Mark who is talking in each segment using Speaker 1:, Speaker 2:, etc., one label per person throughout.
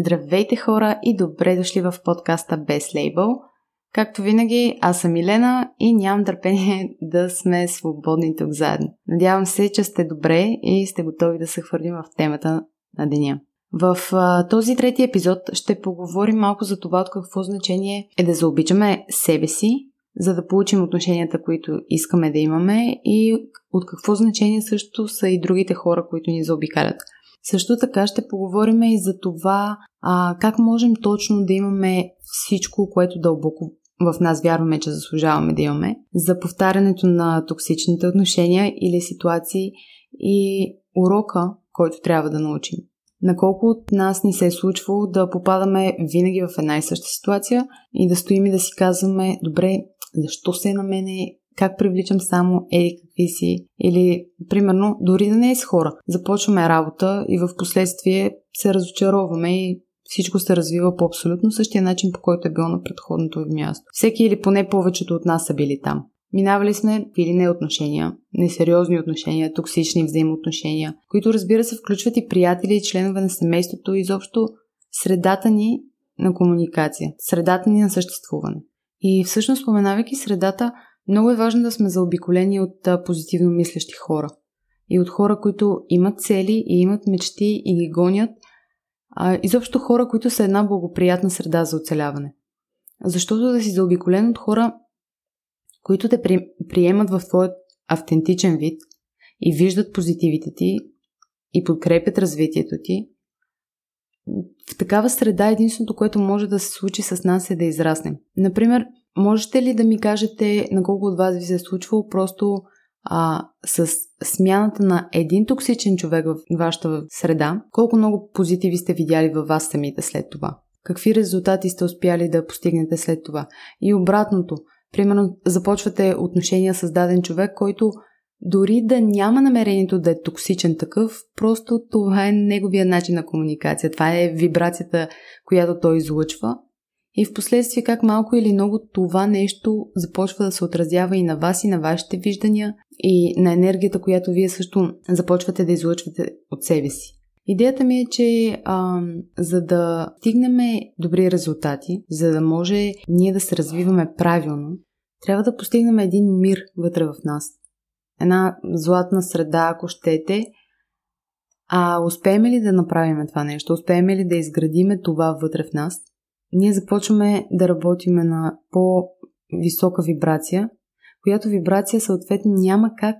Speaker 1: Здравейте хора и добре дошли в подкаста Без лейбъл. Както винаги, аз съм Елена и нямам търпение да сме свободни тук заедно. Надявам се, че сте добре и сте готови да се хвърлим в темата на деня. В а, този трети епизод ще поговорим малко за това от какво значение е да заобичаме себе си, за да получим отношенията, които искаме да имаме и от какво значение също са и другите хора, които ни заобикалят. Също така ще поговорим и за това а, как можем точно да имаме всичко, което дълбоко в нас вярваме, че заслужаваме да имаме, за повтарянето на токсичните отношения или ситуации и урока, който трябва да научим. Наколко от нас ни се е случвало да попадаме винаги в една и съща ситуация и да стоим и да си казваме, добре, защо се на мене, как привличам само еди какви си, или примерно дори да не е с хора. Започваме работа и в последствие се разочароваме и всичко се развива по абсолютно същия начин, по който е било на предходното ви място. Всеки или поне повечето от нас са били там. Минавали сме или не отношения, несериозни отношения, токсични взаимоотношения, които разбира се включват и приятели и членове на семейството, изобщо средата ни на комуникация, средата ни на съществуване. И всъщност, споменавайки средата, много е важно да сме заобиколени от позитивно мислещи хора. И от хора, които имат цели и имат мечти и ги гонят. А, изобщо хора, които са една благоприятна среда за оцеляване. Защото да си заобиколен от хора, които те приемат в твоят автентичен вид и виждат позитивите ти и подкрепят развитието ти, в такава среда единственото, което може да се случи с нас е да израснем. Например, можете ли да ми кажете на колко от вас ви се е случвало просто а, с смяната на един токсичен човек в вашата среда, колко много позитиви сте видяли във вас самите след това? Какви резултати сте успяли да постигнете след това? И обратното, примерно започвате отношения с даден човек, който дори да няма намерението да е токсичен такъв, просто това е неговия начин на комуникация. Това е вибрацията, която той излъчва. И в последствие как малко или много това нещо започва да се отразява и на вас, и на вашите виждания, и на енергията, която вие също започвате да излъчвате от себе си. Идеята ми е, че а, за да стигнем добри резултати, за да може ние да се развиваме правилно, трябва да постигнем един мир вътре в нас една златна среда, ако щете. А успеем ли да направим това нещо? Успеем ли да изградиме това вътре в нас? Ние започваме да работиме на по-висока вибрация, която вибрация съответно няма как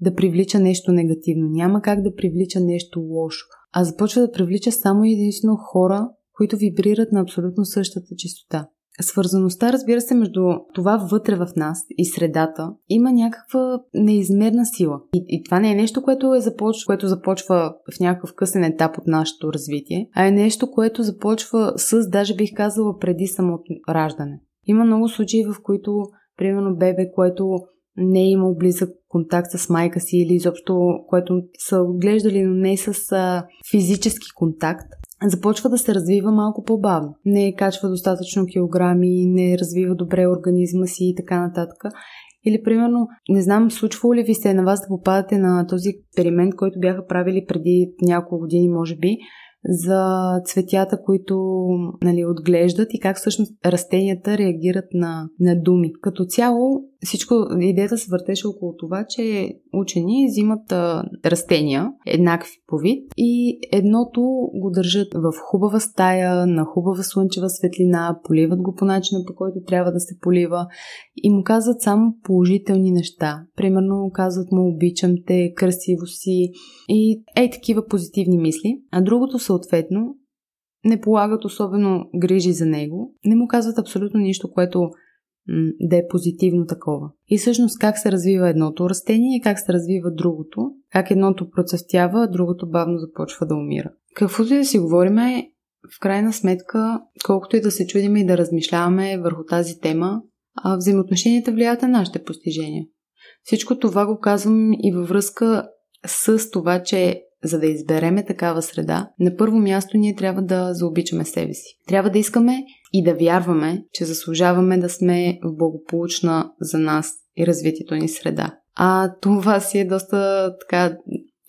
Speaker 1: да привлича нещо негативно, няма как да привлича нещо лошо, а започва да привлича само единствено хора, които вибрират на абсолютно същата частота. Свързаността, разбира се, между това вътре в нас и средата има някаква неизмерна сила. И, и това не е нещо, което, е започ... което започва в някакъв късен етап от нашето развитие, а е нещо, което започва с, даже бих казала, преди самото раждане. Има много случаи, в които, примерно, бебе, което не е имал близък контакт с майка си или изобщо, което са отглеждали, но не с а, физически контакт, започва да се развива малко по-бавно. Не качва достатъчно килограми, не развива добре организма си и така нататък. Или, примерно, не знам, случвало ли ви се на вас да попадате на този експеримент, който бяха правили преди няколко години, може би, за цветята, които нали, отглеждат и как всъщност растенията реагират на, на думи. Като цяло, всичко, идеята се въртеше около това, че учени взимат а, растения, еднакви по вид, и едното го държат в хубава стая, на хубава слънчева светлина, поливат го по начина, по който трябва да се полива и му казват само положителни неща. Примерно казват му обичам те, красиво си и ей такива позитивни мисли. А другото съответно не полагат особено грижи за него, не му казват абсолютно нищо, което да е позитивно такова. И всъщност как се развива едното растение и как се развива другото, как едното процъфтява, а другото бавно започва да умира. Каквото и да си говорим в крайна сметка, колкото и да се чудиме и да размишляваме върху тази тема, взаимоотношенията влияят на нашите постижения. Всичко това го казвам и във връзка с това, че за да избереме такава среда, на първо място ние трябва да заобичаме себе си. Трябва да искаме и да вярваме, че заслужаваме да сме в благополучна за нас и развитието ни среда. А това си е доста така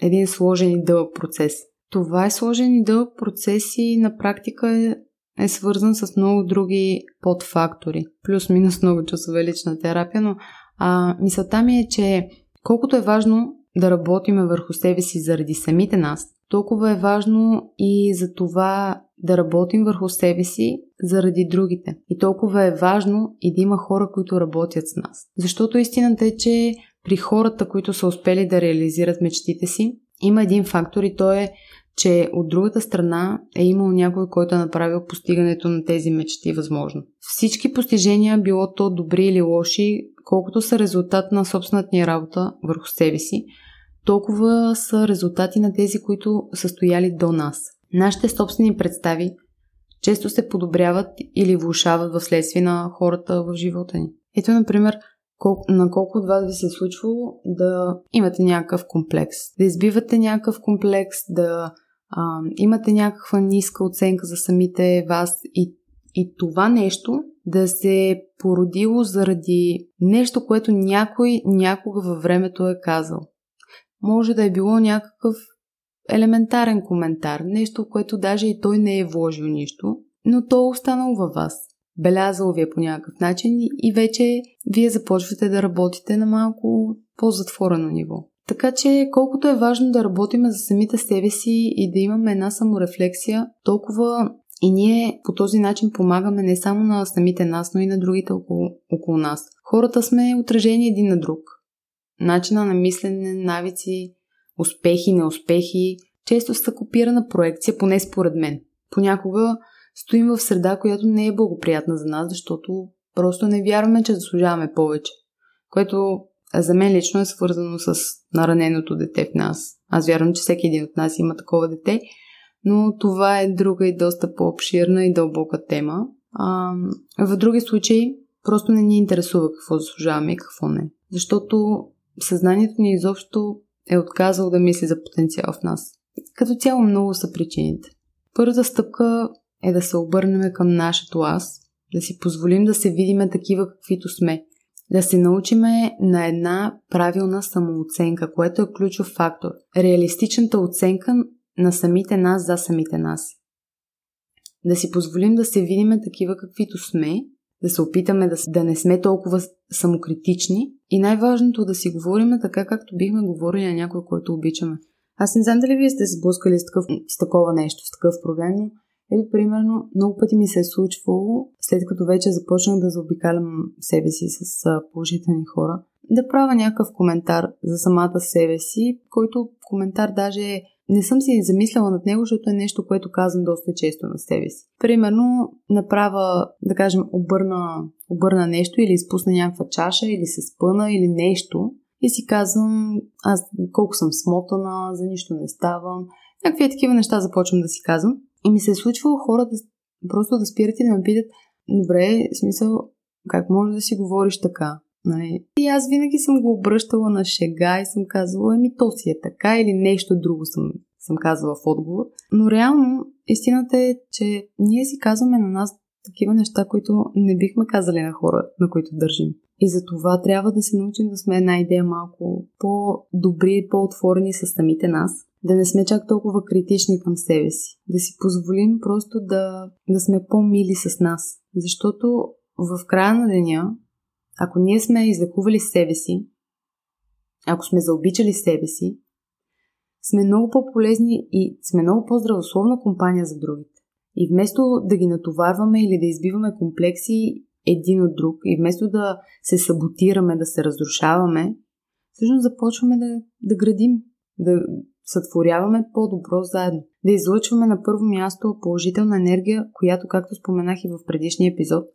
Speaker 1: един сложен и дълъг процес. Това е сложен и дълъг процес и на практика е, е свързан с много други подфактори. Плюс-минус много часове лична терапия, но а, мисълта ми е, че колкото е важно да работиме върху себе си заради самите нас, толкова е важно и за това да работим върху себе си заради другите. И толкова е важно и да има хора, които работят с нас. Защото истината е, че при хората, които са успели да реализират мечтите си, има един фактор и то е, че от другата страна е имал някой, който е направил постигането на тези мечти възможно. Всички постижения, било то добри или лоши, колкото са резултат на собствената ни работа върху себе си, толкова са резултати на тези, които са стояли до нас. Нашите собствени представи често се подобряват или влушават в следствие на хората в живота ни. Ето, например, на колко от вас ви се е случвало да имате някакъв комплекс, да избивате някакъв комплекс, да а, имате някаква ниска оценка за самите вас и, и това нещо да се е породило заради нещо, което някой някога във времето е казал. Може да е било някакъв елементарен коментар, нещо, което даже и той не е вложил нищо, но то е останало във вас. Белязало ви е по някакъв начин и вече вие започвате да работите на малко по-затворено ниво. Така че колкото е важно да работим за самите себе си и да имаме една саморефлексия, толкова и ние по този начин помагаме не само на самите нас, но и на другите около, около нас. Хората сме отражени един на друг. Начина на мислене, навици, успехи, неуспехи, често са копирана проекция, поне според мен. Понякога стоим в среда, която не е благоприятна за нас, защото просто не вярваме, че заслужаваме повече. Което за мен лично е свързано с нараненото дете в нас. Аз вярвам, че всеки един от нас има такова дете, но това е друга и доста по-обширна и дълбока тема. А, в други случаи просто не ни интересува какво заслужаваме и какво не. Защото съзнанието ни изобщо е отказал да мисли за потенциал в нас. Като цяло много са причините. Първата стъпка е да се обърнем към нашето аз, да си позволим да се видиме такива каквито сме, да се научиме на една правилна самооценка, което е ключов фактор. Реалистичната оценка на самите нас за самите нас. Да си позволим да се видиме такива каквито сме, да се опитаме да, да не сме толкова самокритични и най-важното да си говорим така, както бихме говорили на някой, който обичаме. Аз не знам дали вие сте се сблъскали с, такъв, с такова нещо, с такъв проблем, но или, примерно, много пъти ми се е случвало, след като вече започнах да заобикалям себе си с положителни хора, да правя някакъв коментар за самата себе си, който коментар даже не съм си замисляла над него, защото е нещо, което казвам доста често на себе си. Примерно, направя, да кажем, обърна, обърна нещо или изпусна някаква чаша, или се спъна, или нещо, и си казвам, аз колко съм смотана, за нищо не ставам. Някакви такива неща започвам да си казвам. И ми се е случвало хора да просто да спират и да ме питат, добре, смисъл, как може да си говориш така? Нали? И аз винаги съм го обръщала на шега и съм казвала, еми то си е така или нещо друго съм, съм казала в отговор. Но реално истината е, че ние си казваме на нас такива неща, които не бихме казали на хора, на които държим. И за това трябва да се научим да сме една идея малко по-добри и по-отворени с самите нас, да не сме чак толкова критични към себе си, да си позволим просто да, да сме по-мили с нас. Защото в края на деня, ако ние сме излекували себе си, ако сме заобичали себе си, сме много по-полезни и сме много по-здравословна компания за другите. И вместо да ги натоварваме или да избиваме комплекси един от друг, и вместо да се саботираме, да се разрушаваме, всъщност започваме да, да градим, да, сътворяваме по-добро заедно. Да излъчваме на първо място положителна енергия, която, както споменах и в предишния епизод,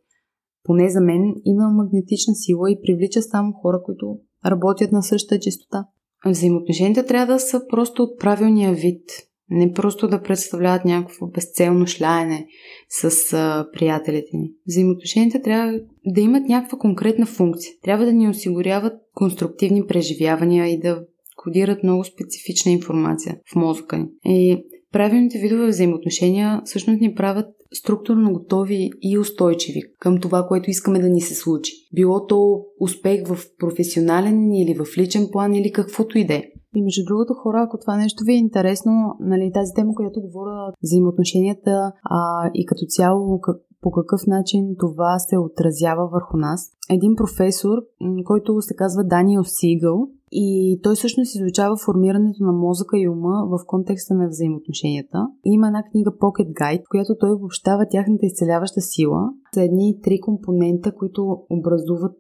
Speaker 1: поне за мен има магнетична сила и привлича само хора, които работят на същата частота. Взаимоотношенията трябва да са просто от правилния вид. Не просто да представляват някакво безцелно шляене с а, приятелите ни. Взаимоотношенията трябва да имат някаква конкретна функция. Трябва да ни осигуряват конструктивни преживявания и да кодират много специфична информация в мозъка ни. И правилните видове взаимоотношения всъщност ни правят структурно готови и устойчиви към това, което искаме да ни се случи. Било то успех в професионален или в личен план или каквото и да е. И между другото хора, ако това нещо ви е интересно, нали, тази тема, която говоря, взаимоотношенията а, и като цяло как, по какъв начин това се отразява върху нас. Един професор, който се казва Даниел Сигъл, и той всъщност изучава формирането на мозъка и ума в контекста на взаимоотношенията. Има една книга Pocket Guide, която той обобщава тяхната изцеляваща сила за едни три компонента, които образуват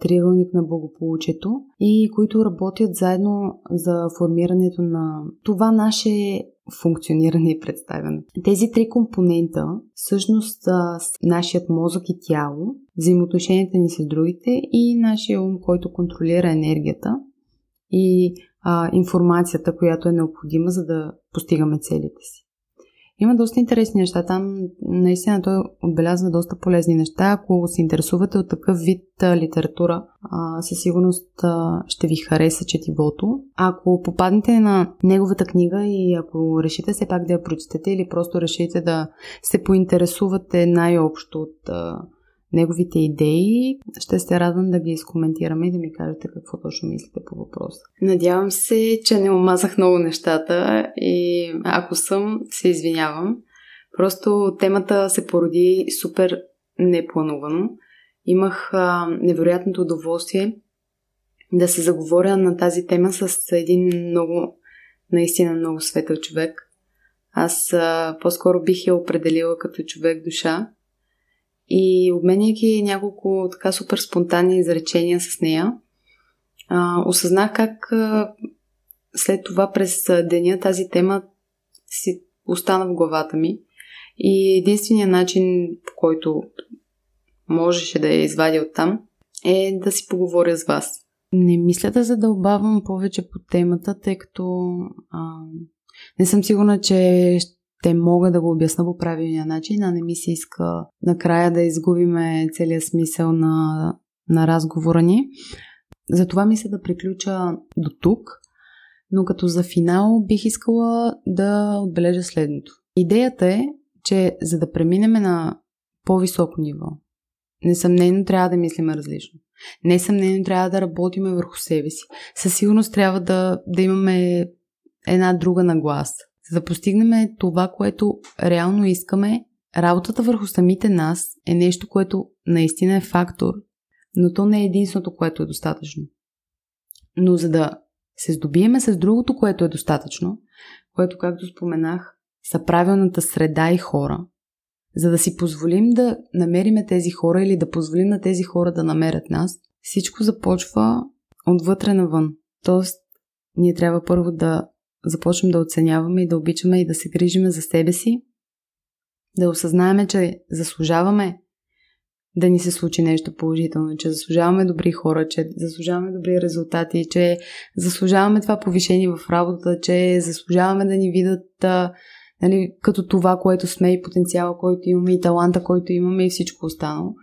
Speaker 1: триъгълник на благополучието и които работят заедно за формирането на това наше функциониране и представяне. Тези три компонента всъщност са нашият мозък и тяло, взаимоотношенията ни с другите и нашия ум, който контролира енергията и а, информацията, която е необходима, за да постигаме целите си. Има доста интересни неща. Там наистина той отбелязва доста полезни неща. Ако се интересувате от такъв вид а, литература, а, със сигурност а, ще ви хареса четивото. Ако попаднете на неговата книга и ако решите все пак да я прочетете или просто решите да се поинтересувате най-общо от а, неговите идеи. Ще се радвам да ги изкоментираме и да ми кажете какво точно мислите по въпроса. Надявам се, че не омазах много нещата и ако съм, се извинявам. Просто темата се породи супер непланувано. Имах а, невероятното удоволствие да се заговоря на тази тема с един много, наистина много светъл човек. Аз а, по-скоро бих я определила като човек душа, и обменяйки няколко така супер спонтанни изречения с нея, а, осъзнах как а, след това през деня тази тема си остана в главата ми. И единственият начин, по който можеше да я извадя оттам, е да си поговоря с вас. Не мисля да задълбавам повече по темата, тъй като а, не съм сигурна, че те могат да го обясна по правилния начин, а не ми се иска накрая да изгубиме целият смисъл на, на разговора ни. Затова мисля да приключа до тук, но като за финал бих искала да отбележа следното. Идеята е, че за да преминем на по-високо ниво, несъмнено трябва да мислиме различно. Несъмнено трябва да работиме върху себе си. Със сигурност трябва да, да имаме една друга нагласа за да постигнем това, което реално искаме, работата върху самите нас е нещо, което наистина е фактор, но то не е единственото, което е достатъчно. Но за да се здобиеме с другото, което е достатъчно, което, както споменах, са правилната среда и хора, за да си позволим да намериме тези хора или да позволим на тези хора да намерят нас, всичко започва отвътре навън. Тоест, ние трябва първо да започнем да оценяваме и да обичаме и да се грижиме за себе си, да осъзнаеме, че заслужаваме да ни се случи нещо положително, че заслужаваме добри хора, че заслужаваме добри резултати, че заслужаваме това повишение в работата, че заслужаваме да ни видят а, нали, като това, което сме и потенциала, който имаме и таланта, който имаме и всичко останало.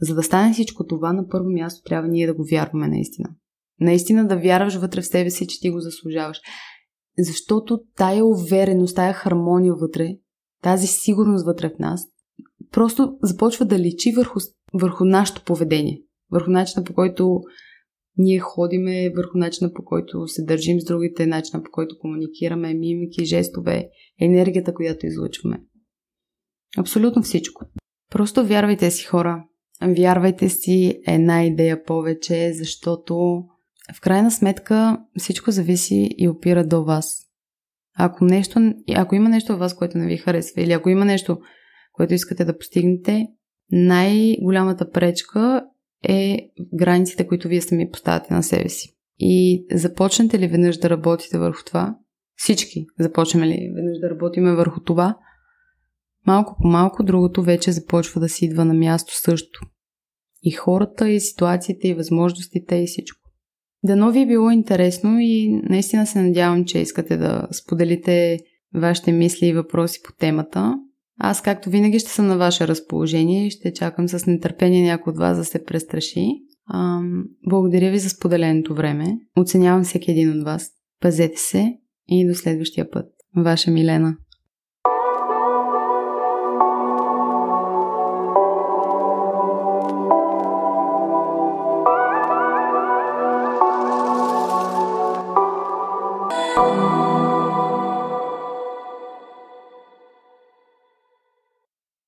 Speaker 1: За да стане всичко това, на първо място трябва ние да го вярваме наистина. Наистина да вярваш вътре в себе си, че ти го заслужаваш. Защото тая увереност, тая хармония вътре, тази сигурност вътре в нас, просто започва да личи върху, върху нашето поведение, върху начина по който ние ходиме, върху начина по който се държим с другите, начина по който комуникираме, мимики, жестове, енергията, която излучваме. Абсолютно всичко. Просто вярвайте си, хора. Вярвайте си една идея повече, защото в крайна сметка всичко зависи и опира до вас. Ако, нещо, ако има нещо в вас, което не ви харесва, или ако има нещо, което искате да постигнете, най-голямата пречка е границите, които вие сами поставяте на себе си. И започнете ли веднъж да работите върху това, всички започнем ли веднъж да работиме върху това, малко по малко другото вече започва да си идва на място също. И хората, и ситуациите, и възможностите, и всичко. Дано ви е било интересно и наистина се надявам, че искате да споделите вашите мисли и въпроси по темата. Аз, както винаги, ще съм на ваше разположение и ще чакам с нетърпение някой от вас да се престраши. Ам, благодаря ви за споделеното време. Оценявам всеки един от вас. Пазете се и до следващия път. Ваша Милена.